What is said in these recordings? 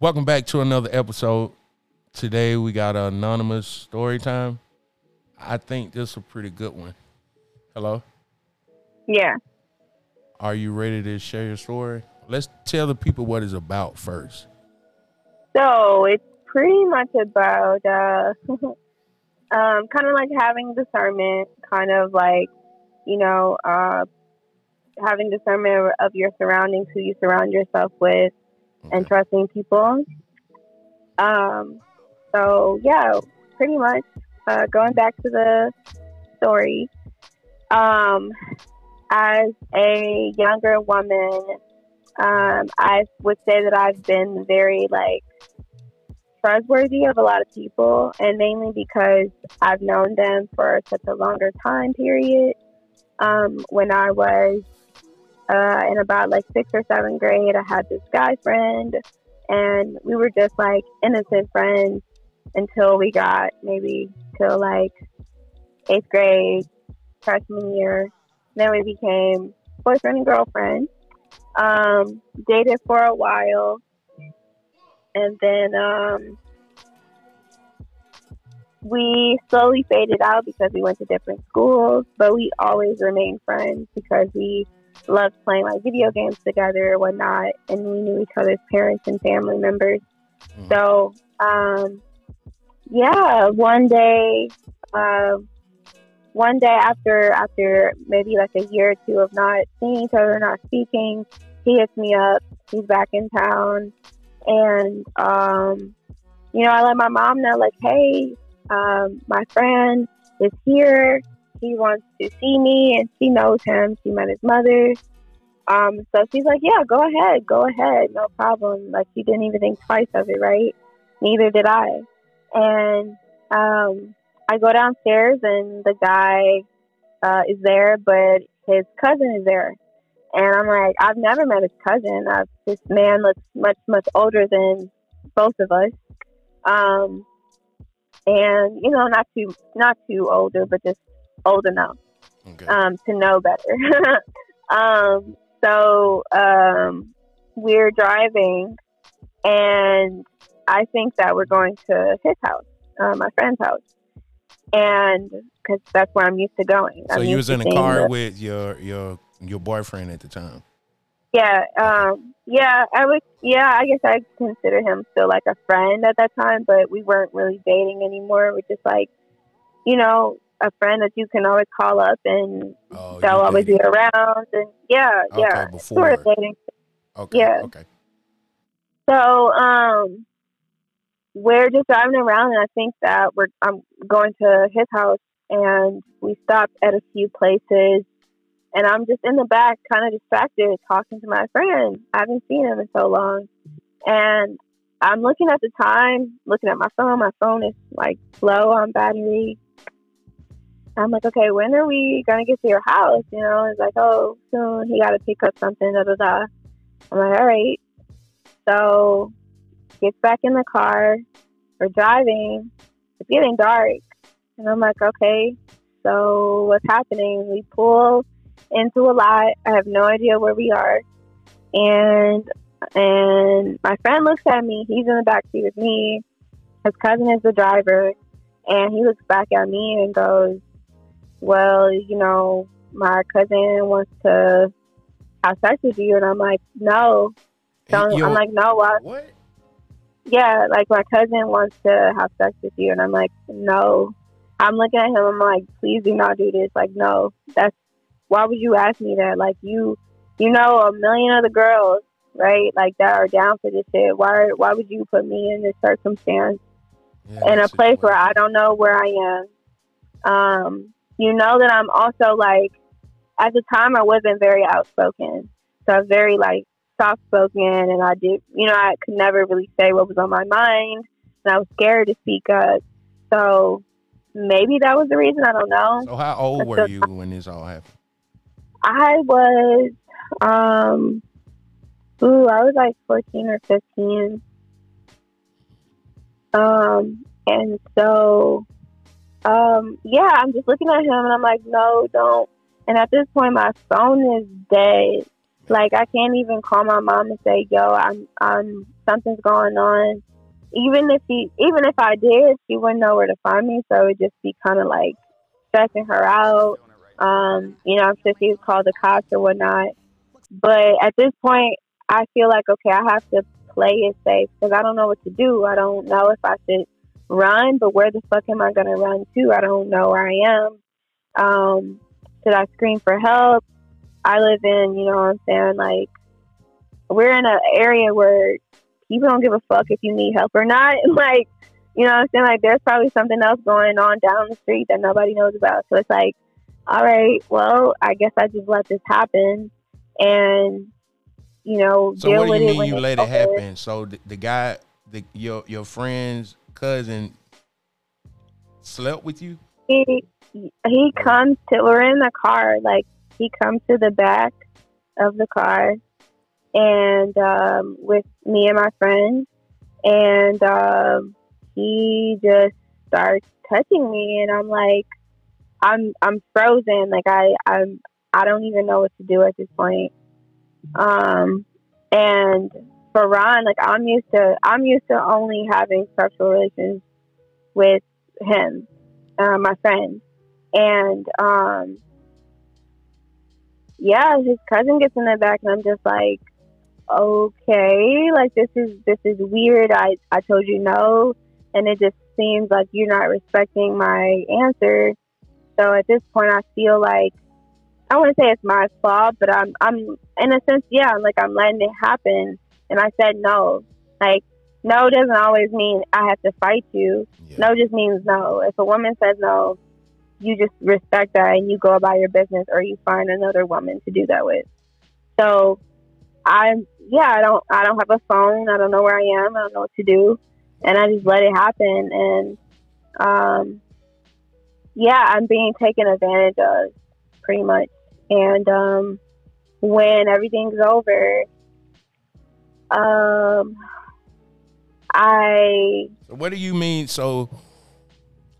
Welcome back to another episode. Today we got an anonymous story time. I think this is a pretty good one. Hello? Yeah. Are you ready to share your story? Let's tell the people what it's about first. So it's pretty much about uh, um, kind of like having discernment, kind of like, you know, uh, having discernment of your surroundings, who you surround yourself with, and trusting people. Um, so yeah, pretty much uh, going back to the story. Um, as a younger woman, um, I would say that I've been very like trustworthy of a lot of people, and mainly because I've known them for such a longer time period. Um, when I was uh, in about like sixth or seventh grade, I had this guy friend, and we were just like innocent friends until we got maybe till like eighth grade, freshman year. Then we became boyfriend and girlfriend. Um, dated for a while, and then um, we slowly faded out because we went to different schools. But we always remained friends because we loved playing like video games together or whatnot, and we knew each other's parents and family members. Mhm. So, um, yeah, one day, uh, one day after after maybe like a year or two of not seeing each other, not speaking, he hits me up. He's back in town, and um, you know, I let my mom know like, hey, um, my friend is here. He wants to see me, and she knows him. She met his mother. Um, so she's like, yeah, go ahead, go ahead, no problem. Like she didn't even think twice of it, right? Neither did I. And um, I go downstairs, and the guy uh, is there, but his cousin is there. And I'm like, I've never met his cousin. Uh, this man looks much, much older than both of us. Um, and you know, not too, not too older, but just old enough Okay. um, to know better. um, so um, we're driving, and I think that we're going to his house, uh, my friend's house, and because that's where I'm used to going. so I'm you was in a car the- with your your your boyfriend at the time. Yeah, um, yeah, I would. Yeah, I guess I consider him still like a friend at that time, but we weren't really dating anymore. We're just like, you know, a friend that you can always call up and Oh, they'll always be around. And yeah, Okay, yeah, before. sort of dating. Okay. yeah. Okay. So, um, we're just driving around, and I think that we're I'm going to his house, and we stopped at a few places, and I'm just in the back, kind of distracted, talking to my friend. I haven't seen him in so long, and I'm looking at the time, looking at my phone. My phone is like low on battery. I'm like, okay, when are we gonna get to your house? You know, it's like, oh, soon. He got to pick up something. Da da da. I'm like, all right. So gets back in the car. We're driving. It's getting dark. And I'm like, okay, so what's happening? We pull into a lot. I have no idea where we are. And and my friend looks at me. He's in the back seat with me. His cousin is the driver. And he looks back at me and goes, Well, you know, my cousin wants to have sex with you. And I'm like, No. Yo, I'm like, No, why? what? yeah, like my cousin wants to have sex with you, and I'm like, no. I'm looking at him. I'm like, please do not do this. Like, no, that's why would you ask me that? Like, you, you know, a million other girls, right? Like that are down for this shit. Why, why would you put me in this circumstance Yeah, in a place where. I don't know where I am? Um, you know that I'm also like, at the time I wasn't very outspoken, so I was very like soft spoken, and I did, you know, I could never really say what was on my mind, and I was scared to speak up. So maybe that was the reason. I don't know. So how old were you when this all happened? I was, um, ooh, I was like 14 or 15. Um, and so, um, yeah, I'm just looking at him and I'm like, no, don't. And at this point, my phone is dead. Like I can't even call my mom and say, "Yo, I'm I'm something's going on. Even if he, even if I did, she wouldn't know where to find me. So it'd just be kind of like stressing her out. Um, you know, I'm sure she would call the cops or whatnot. But at this point, I feel like okay, I have to play it safe because I don't know what to do. I don't know if I should run, but where the fuck am I gonna run to? I don't know where I am. Um, should I scream for help? I live in, you know what I'm saying, like we're in an area where people don't give a fuck if you need help or not. Like, you know what I'm saying? Like there's probably something else going on down the street that nobody knows about. So it's like, all right, well, I guess I just let this happen and you know, so deal what do you with mean it you let it happen? So the, the guy, the your your friend's cousin slept with you? he he comes to we're in the car like he comes to the back of the car and um with me and my friend and um he just starts touching me and i'm like i'm i'm frozen like i i'm i don't even know what to do at this point um and for ron like i'm used to i'm used to only having sexual relations with him uh, my friend, and um, yeah, his cousin gets in the back, and I'm just like, okay, like this is this is weird. I I told you no, and it just seems like you're not respecting my answer. So at this point, I feel like I want to say it's my fault, but I'm I'm in a sense, yeah, like I'm letting it happen, and I said no, like. No doesn't always mean I have to fight you. Yeah. No just means no. If a woman says no, you just respect that and you go about your business or you find another woman to do that with. So I'm yeah, I don't I don't have a phone, I don't know where I am, I don't know what to do. And I just let it happen and um yeah, I'm being taken advantage of pretty much. And um when everything's over, um I what do you mean? So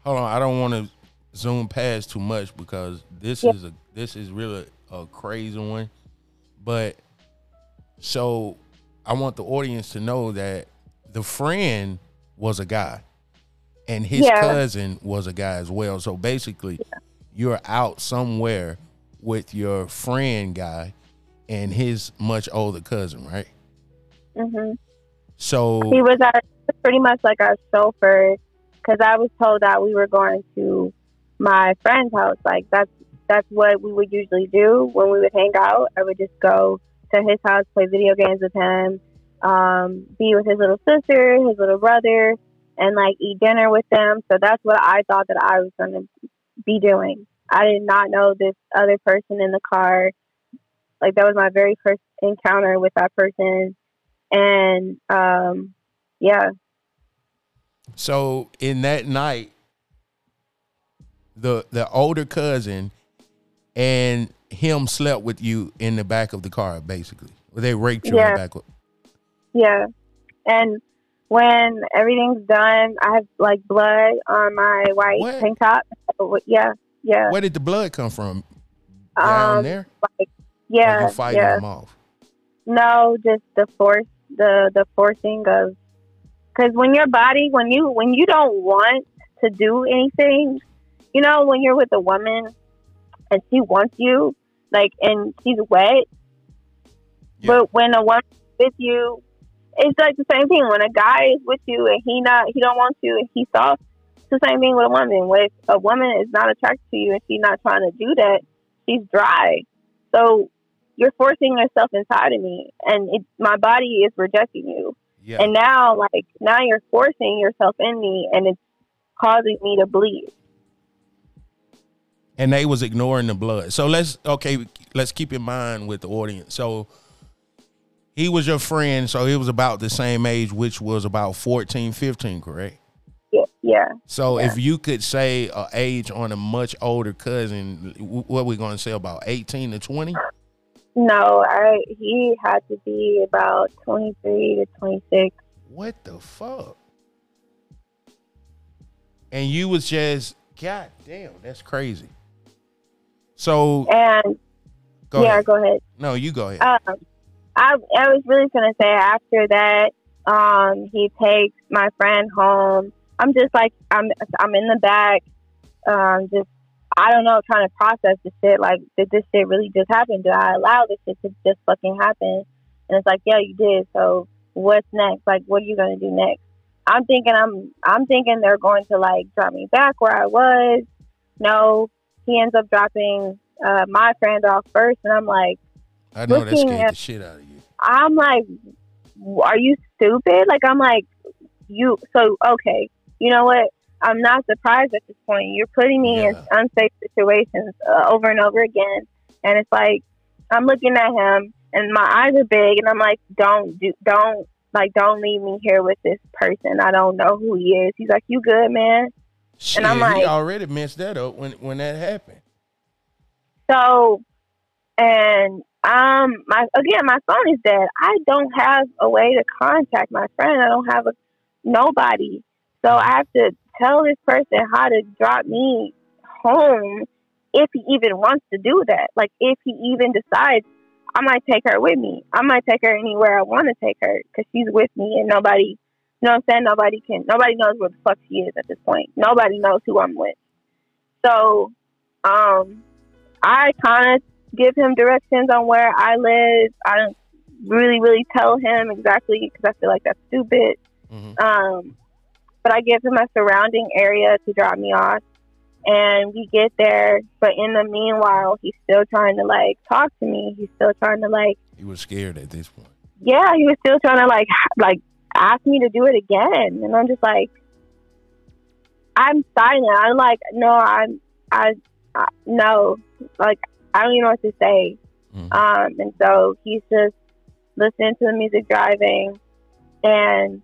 hold on, I don't want to zoom past too much because this Yeah. is a this is really a crazy one. But so I want the audience to know that the friend was a guy and his Yeah. cousin was a guy as well. So basically you're out somewhere with your friend guy and his much older cousin, right? Mhm So He was our pretty much like our chauffeur because I was told that we were going to my friend's house. Like that's that's what we would usually do when we would hang out. I would just go to his house, play video games with him, um, be with his little sister, his little brother, and like eat dinner with them. So that's what I thought that I was going to be doing. I did not know this other person in the car. Like that was my very first encounter with that person and um yeah So in that night, the the older cousin and him slept with you in the back of the car, basically. They raped you in Yeah. the back. of- yeah and when everything's done i have like blood on my white What? tank top yeah yeah Where did the blood come from? Down um there? like yeah you fighting yeah them off? no just the force the the forcing of because when your body when you when you don't want to do anything you know when you're with a woman and she wants you like and she's wet Yeah. but when a woman with you it's like the same thing. When a guy is with you and he not he don't want you and he's soft it's the same thing with a woman. If a woman is not attracted to you and she's not trying to do that she's dry. So you're forcing yourself inside of me and it, my body is rejecting you Yeah. and now like now you're forcing yourself in me and it's causing me to bleed and they was ignoring the blood. So let's okay, let's keep in mind with the audience. So he was your friend, so he was about the same age, which was about 14, 15, correct? yeah yeah So Yeah. if you could say a age on a much older cousin, wh- what we going to say about 18 to 20? No i he had to be about 23 to 26 What the fuck? And you was just, God damn, that's crazy. So and go yeah ahead. go ahead No, you go ahead. um, I, I was really gonna say after that, Um, he takes my friend home. I'm just like I'm I'm in the back, um, just I don't know, trying to process the shit. Like, did this shit really just happen? Did I allow this shit to just fucking happen? And it's like, yeah, you did. So what's next? Like, what are you gonna do next? I'm thinking I'm I'm thinking they're going to like drop me back where I was. No, he ends up dropping uh, my friend off first, and I'm like, I know that scared at- the shit out of you. I'm like, are you stupid? Like, I'm like, you, so, okay, you know what? I'm not surprised at this point. You're putting me in unsafe situations uh, over and over again. And it's like, I'm looking at him and my eyes are big and I'm like, don't do, don't, like, don't leave me here with this person. I don't know who he is. He's like, you good, man? Shit, I'm he like- already messed that up when when that happened. So, and um, my again, my phone is dead. I don't have a way to contact my friend. I don't have a nobody. So I have to tell this person how to drop me home if he even wants to do that. Like if he even decides, I might take her with me. I might take her anywhere I want to take her because she's with me and nobody. You know what I'm saying? Nobody can. Nobody knows where the fuck she is at this point. Nobody knows who I'm with. So, um, I kind of give him directions on where I live. I don't really, really tell him exactly because I feel like that's stupid. Mhm. Um, but I give him a surrounding area to drop me off, and we get there. But in the meanwhile, he's still trying to like talk to me. He's still trying to like, He was scared at this point. yeah, he was still trying to like, like ask me to do it again, and I'm just like, I'm silent. I'm like, no, I'm, I, I no, like I don't even know what to say. Mhm. Um, and so he's just listening to the music driving, and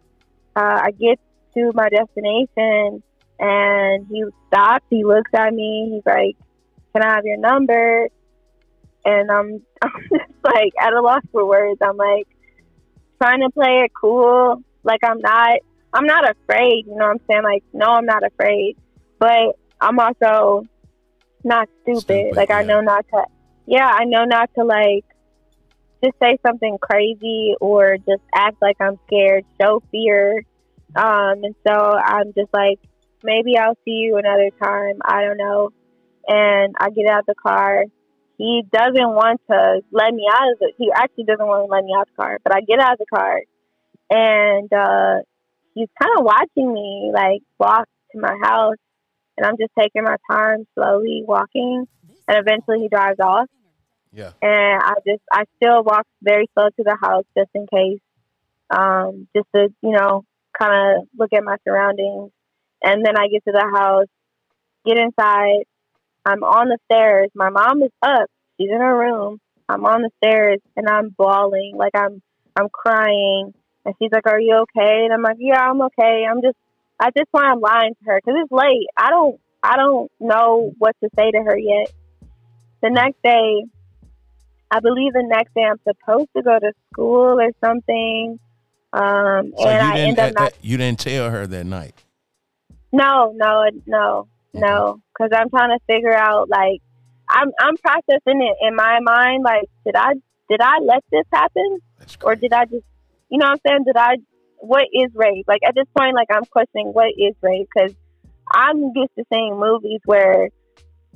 uh, I get to my destination, and he stops. He looks at me. He's like, "Can I have your number?" And I'm, I'm just like at a loss for words. I'm like trying to play it cool, like I'm not. I'm not afraid. You know what I'm saying? Like, no, I'm not afraid, but I'm also not stupid. Stupid, like, I know not to. Yeah, I know not to like just say something crazy or just act like I'm scared, show fear. Um, and so I'm just like, maybe I'll see you another time. I don't know. And I get out of the car. He doesn't want to let me out of it. He actually doesn't want to let me out of the car. But I get out of the car, and uh, he's kind of watching me like walk to my house, and I'm just taking my time, slowly walking, and eventually he drives off Yeah. and I just I still walk very slow to the house just in case, um, just to you know kind of look at my surroundings, and then I get to the house, get inside. I'm on the stairs. My mom is up. She's in her room. I'm on the stairs and I'm bawling like I'm I'm crying, and she's like, "Are you okay?" And I'm like, "Yeah, I'm okay. I'm just at this point I'm lying to her because it's late. I don't I don't know what to say to her yet." The next day, I believe the next day I'm supposed to go to school or something. Um, So and you I end up not. that- you didn't tell her that night. No, no, no, no. Because I'm trying to figure out like I'm I'm processing it in my mind. Like, did I did I let this happen or did I just you know what I'm saying? Did I what is rape? Like at this point, like I'm questioning what is rape because I'm used to seeing movies where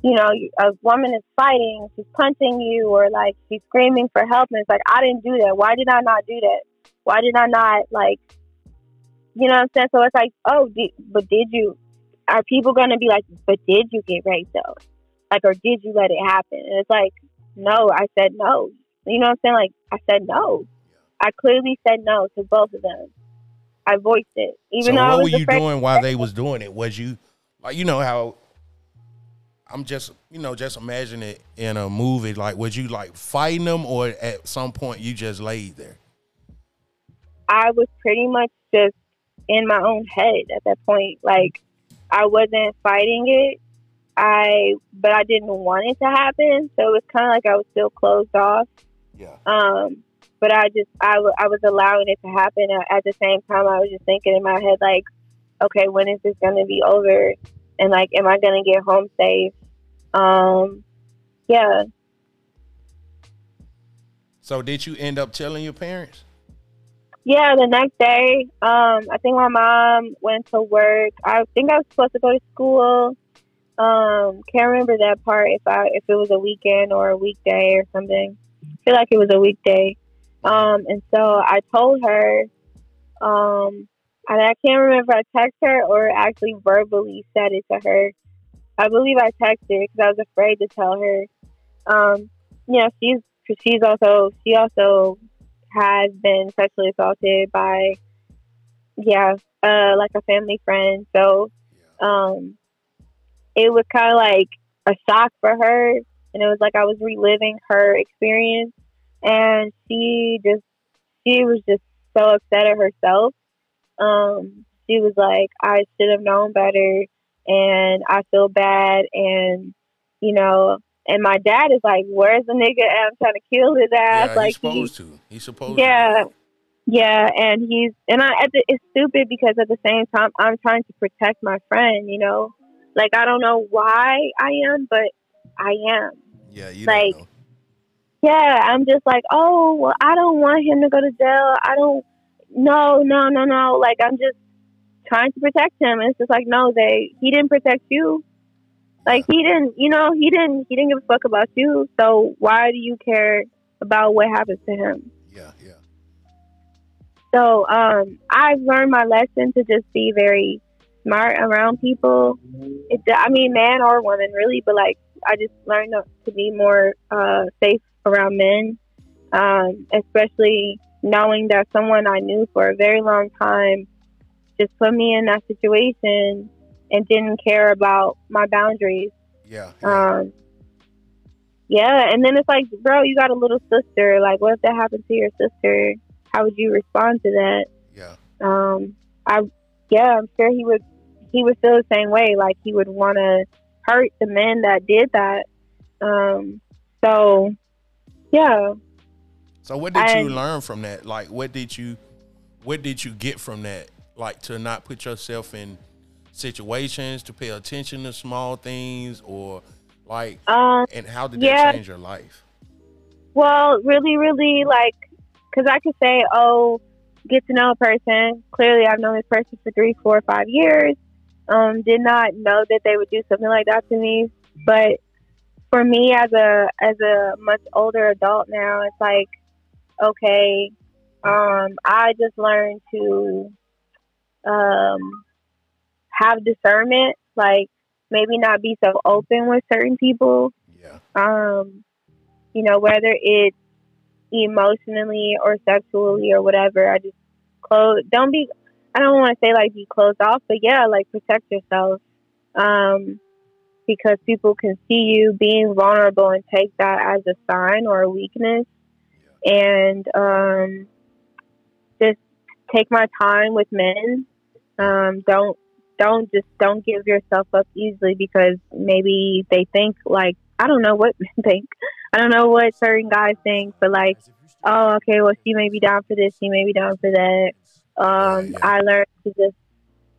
you know a woman is fighting, she's punching you, or like she's screaming for help, and it's like I didn't do that. Why did I not do that? Why did I not like? You know what I'm saying? So it's like, oh, did, but did you? Are people gonna be like, but did you get raped though? Like, or did you let it happen? And it's like, no, I said no. You know what I'm saying? Like, I said no. I clearly said no to both of them. I voiced it, even so though what were you doing while they was doing it? Was you like you know how I'm just you know just imagine it in a movie like was you like fighting them or at some point you just laid there? I was pretty much just in my own head at that point. Like I wasn't fighting it. I but I didn't want it to happen, so it was kind of like I was still closed off. Yeah. Um, but I just I, w- I was allowing it to happen. At the same time, I was just thinking in my head like, okay, when is this going to be over? And like, am I going to get home safe? Um, yeah. So did you end up telling your parents? Yeah, the next day, um, I think my mom went to work. I think I was supposed to go to school. Um, can't remember that part if I if it was a weekend or a weekday or something. I feel like it was a weekday. Um, and so I told her, um, and I can't remember if I texted her or actually verbally said it to her. I believe I texted because I was afraid to tell her. Um, know, she's she's also she also has been sexually assaulted by yeah, uh, like a family friend. So um, it was kind of like a shock for her, and it was like I was reliving her experience, and she just she was just so upset at herself. Um, she was like, I should have known better, and I feel bad, and you know, and my dad is like, "Where's the nigga?" And I'm trying to kill his ass. Yeah, like he's supposed he, to. He's supposed yeah, to. yeah, Yeah. and he's and I. At the, it's stupid because at the same time, I'm trying to protect my friend. You know, like I don't know why I am, but I am. Yeah, you like- know. Yeah, I'm just like, oh, well, I don't want him to go to jail. I don't. No, no, no, no. Like I'm just trying to protect him. And it's just like, no, they. He didn't protect you. Like he didn't. You know, he didn't. He didn't give a fuck about you. So why do you care about what happens to him? Yeah, yeah. So um, I've learned my lesson to just be very smart around people. It, I mean, man or woman, really, but like I just learned to- to be more uh, safe around men, um, especially knowing that someone I knew for a very long time just put me in that situation and didn't care about my boundaries. Yeah. yeah. Um, yeah, and then it's like, bro, you got a little sister. Like, what if that happened to your sister? How would you respond to that? yeah. Um, I, yeah, I'm sure he would. He would feel the same way. Like he would want to hurt the men that did that. Um, so, yeah, So what did you learn from that? Like what did you what did you get from that? Like to not put yourself in situations, to pay attention to small things or like um, and how did yeah. that change your life? Well, really, really, like, because I could say, oh, get to know a person. Clearly, I've known this person for three, four, five years. Um, did not know that they would do something like that to me. But for me, as a as a much older adult now, it's like, okay, um, I just learned to um, have discernment. Like, maybe not be so open with certain people Yeah. um, you know, whether it's emotionally or sexually or whatever. I just close. Don't be. I don't want to say like be closed off, but yeah, like protect yourself, um, because people can see you being vulnerable and take that as a sign or a weakness, Yeah. and um, just take my time with men. Um, don't don't just don't give yourself up easily because maybe they think like I don't know what men think. I don't know what certain guys think, but like, oh, okay, well, she may be down for this, she may be down for that. Um. I learned to just,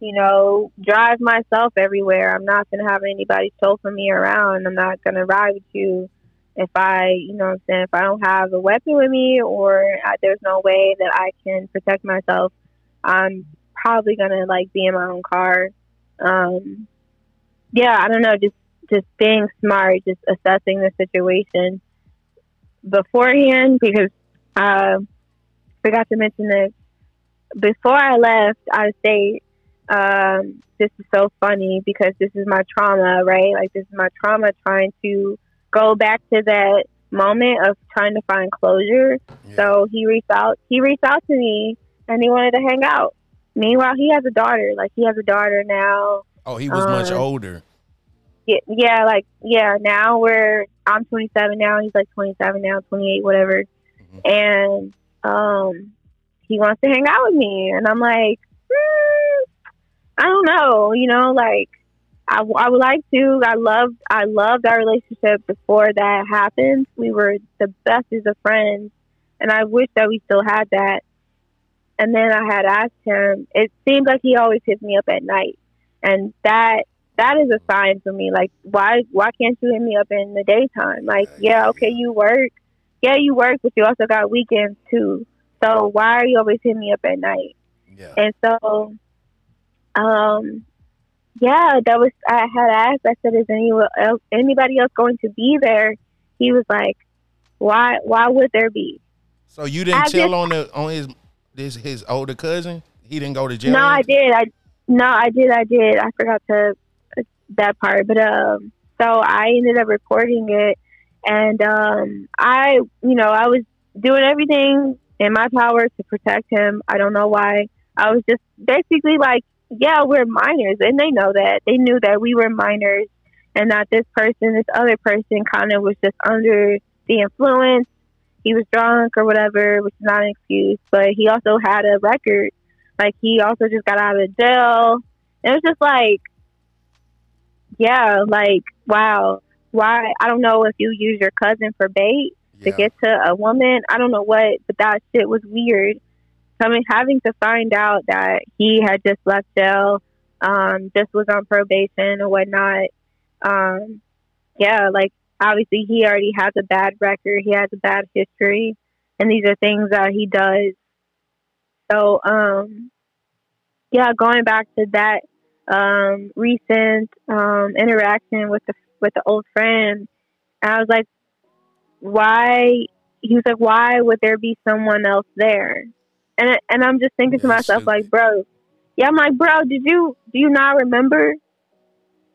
you know, drive myself everywhere. I'm not gonna have anybody chauffeur me around. I'm not gonna ride with you if I, you know, what I'm saying if I don't have a weapon with me or I, there's no way that I can protect myself. I'm probably gonna like be in my own car. Um, yeah, I don't know, just just being smart, just assessing the situation beforehand because uh, forgot to mention this. Before I left out of state, um, this is so funny because this is my trauma, right? Like this is my trauma trying to go back to that moment of trying to find closure. Yeah. So he reached out. He reached out to me and he wanted to hang out. Meanwhile, he has a daughter. Like he has a daughter now. oh, he was much uh, older. Yeah, yeah, like yeah. Now we're I'm 27 now. He's like 27 now, 28, whatever. And um, he wants to hang out with me, and I'm like, hmm, I don't know. You know, like I, I would like to. I loved I loved our relationship before that happened. We were the bestest of friends, and I wish that we still had that. And then I had asked him. It seems like he always hits me up at night, and that that is a sign for me. Like, why why can't you hit me up in the daytime? Like, yeah, okay, you work, yeah, you work, but you also got weekends too. So why are you always hitting me up at night? Yeah. And so, um, yeah, that was I had asked. I said, "Is anyone else, anybody else going to be there?" He was like, "Why? Why would there be?" So you didn't I tell just- on the on his this his older cousin? He didn't go to jail. No, I did. I no, I did. I did. I forgot to that part, but um, so I ended up reporting it, and um, I, you know, I was doing everything in my power to protect him. I don't know why. I was just basically like, yeah, we're minors, and they know that. They knew that we were minors, and that this person, this other person, kind of was just under the influence. He was drunk or whatever, which is not an excuse, but he also had a record like he also just got out of jail. It was just like, yeah, like wow, why? I don't know if you use your cousin for bait to get to a woman. I don't know what, but that shit was weird. Coming, having to find out that he had just left jail, um, just was on probation or whatnot. Um, yeah, like obviously he already has a bad record. He has a bad history, and these are things that he does so, um, yeah, going back to that um, recent um, interaction with the with the old friend, I was like, why? He was like, why would there be someone else there? And and I'm just thinking to myself, like, bro, yeah, I'm like, bro, did you do you not remember?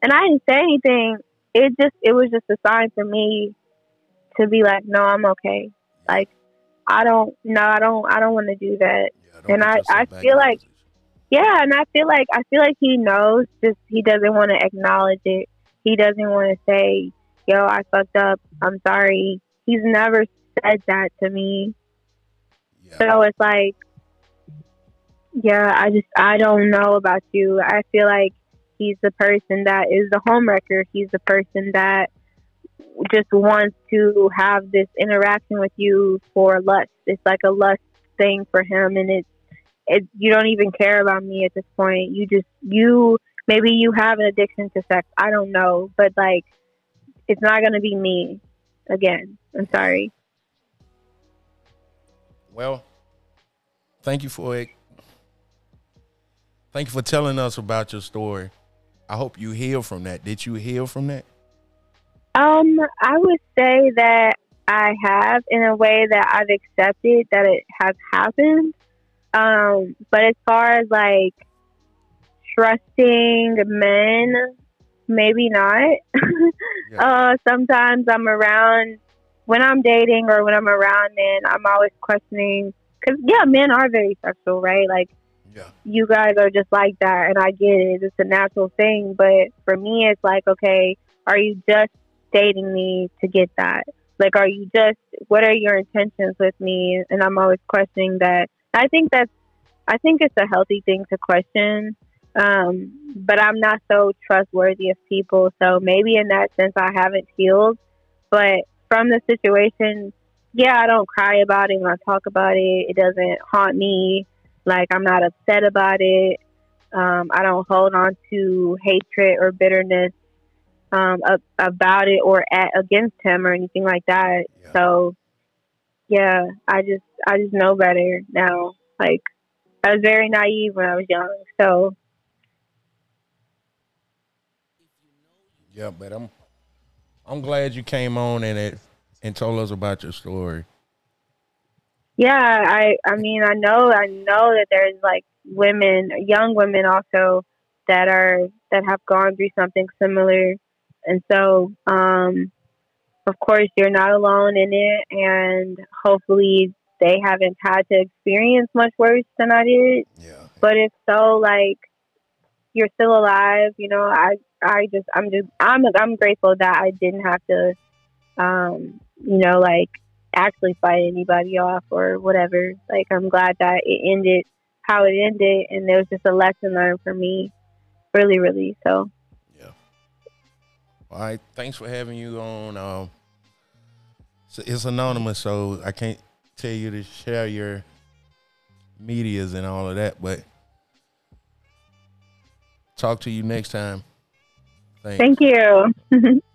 And I didn't say anything. It just it was just a sign for me to be like, no, I'm okay. Like, I don't, no, I don't, I don't want to do that. Yeah, don't and I I feel like- position. Yeah, and I feel like I feel like he knows, just he doesn't want to acknowledge it. He doesn't want to say, "Yo, I fucked up. I'm sorry." He's never said that to me. yeah. So it's like, yeah, I just I don't know about you. I feel like he's the person that is the homewrecker. He's the person that just wants to have this interaction with you for lust. It's like a lust thing for him, and it's it. You don't even care about me at this point. You just you maybe you have an addiction to sex. I don't know, but like it's not gonna be me again. I'm sorry. Well, thank you for it. Thank you for telling us about your story. I hope you heal from that. Did you heal from that? Um, I would say that I have in a way that I've accepted that it has happened. Um, but as far as like trusting men, maybe not. Yeah. uh, sometimes I'm around when I'm dating or when I'm around men, I'm always questioning because yeah, men are very sexual, right? Like Yeah. you guys are just like that and I get it. It's a natural thing. But for me it's like, okay, are you just dating me to get that? Like are you just what are your intentions with me? And I'm always questioning that. I think that's I think it's a healthy thing to question. Um, but I'm not so trustworthy of people. So maybe in that sense I haven't healed. But from the situation, yeah, I don't cry about it when I talk about it. It doesn't haunt me. Like I'm not upset about it. Um, I don't hold on to hatred or bitterness um, ab- about it or at, against him or anything like that. Yeah. So, yeah, I just I just know better now. Like I was very naive when I was young. So Yeah, but I'm I'm glad you came on and it and told us about your story. Yeah, I I mean I know I know that there's like women, young women also that are that have gone through something similar, and so um, of course you're not alone in it, and hopefully they haven't had to experience much worse than I did. Yeah. but if so, like you're still alive, you know, I I just I'm just I'm I'm grateful that I didn't have to um, you know, like actually fight anybody off or whatever. Like I'm glad that it ended how it ended and there was just a lesson learned for me. Really, really. So Yeah. All right. Thanks for having you on. Um, so it's anonymous, so I can't tell you to share your medias and all of that, but talk to you next time. Thanks. thank you.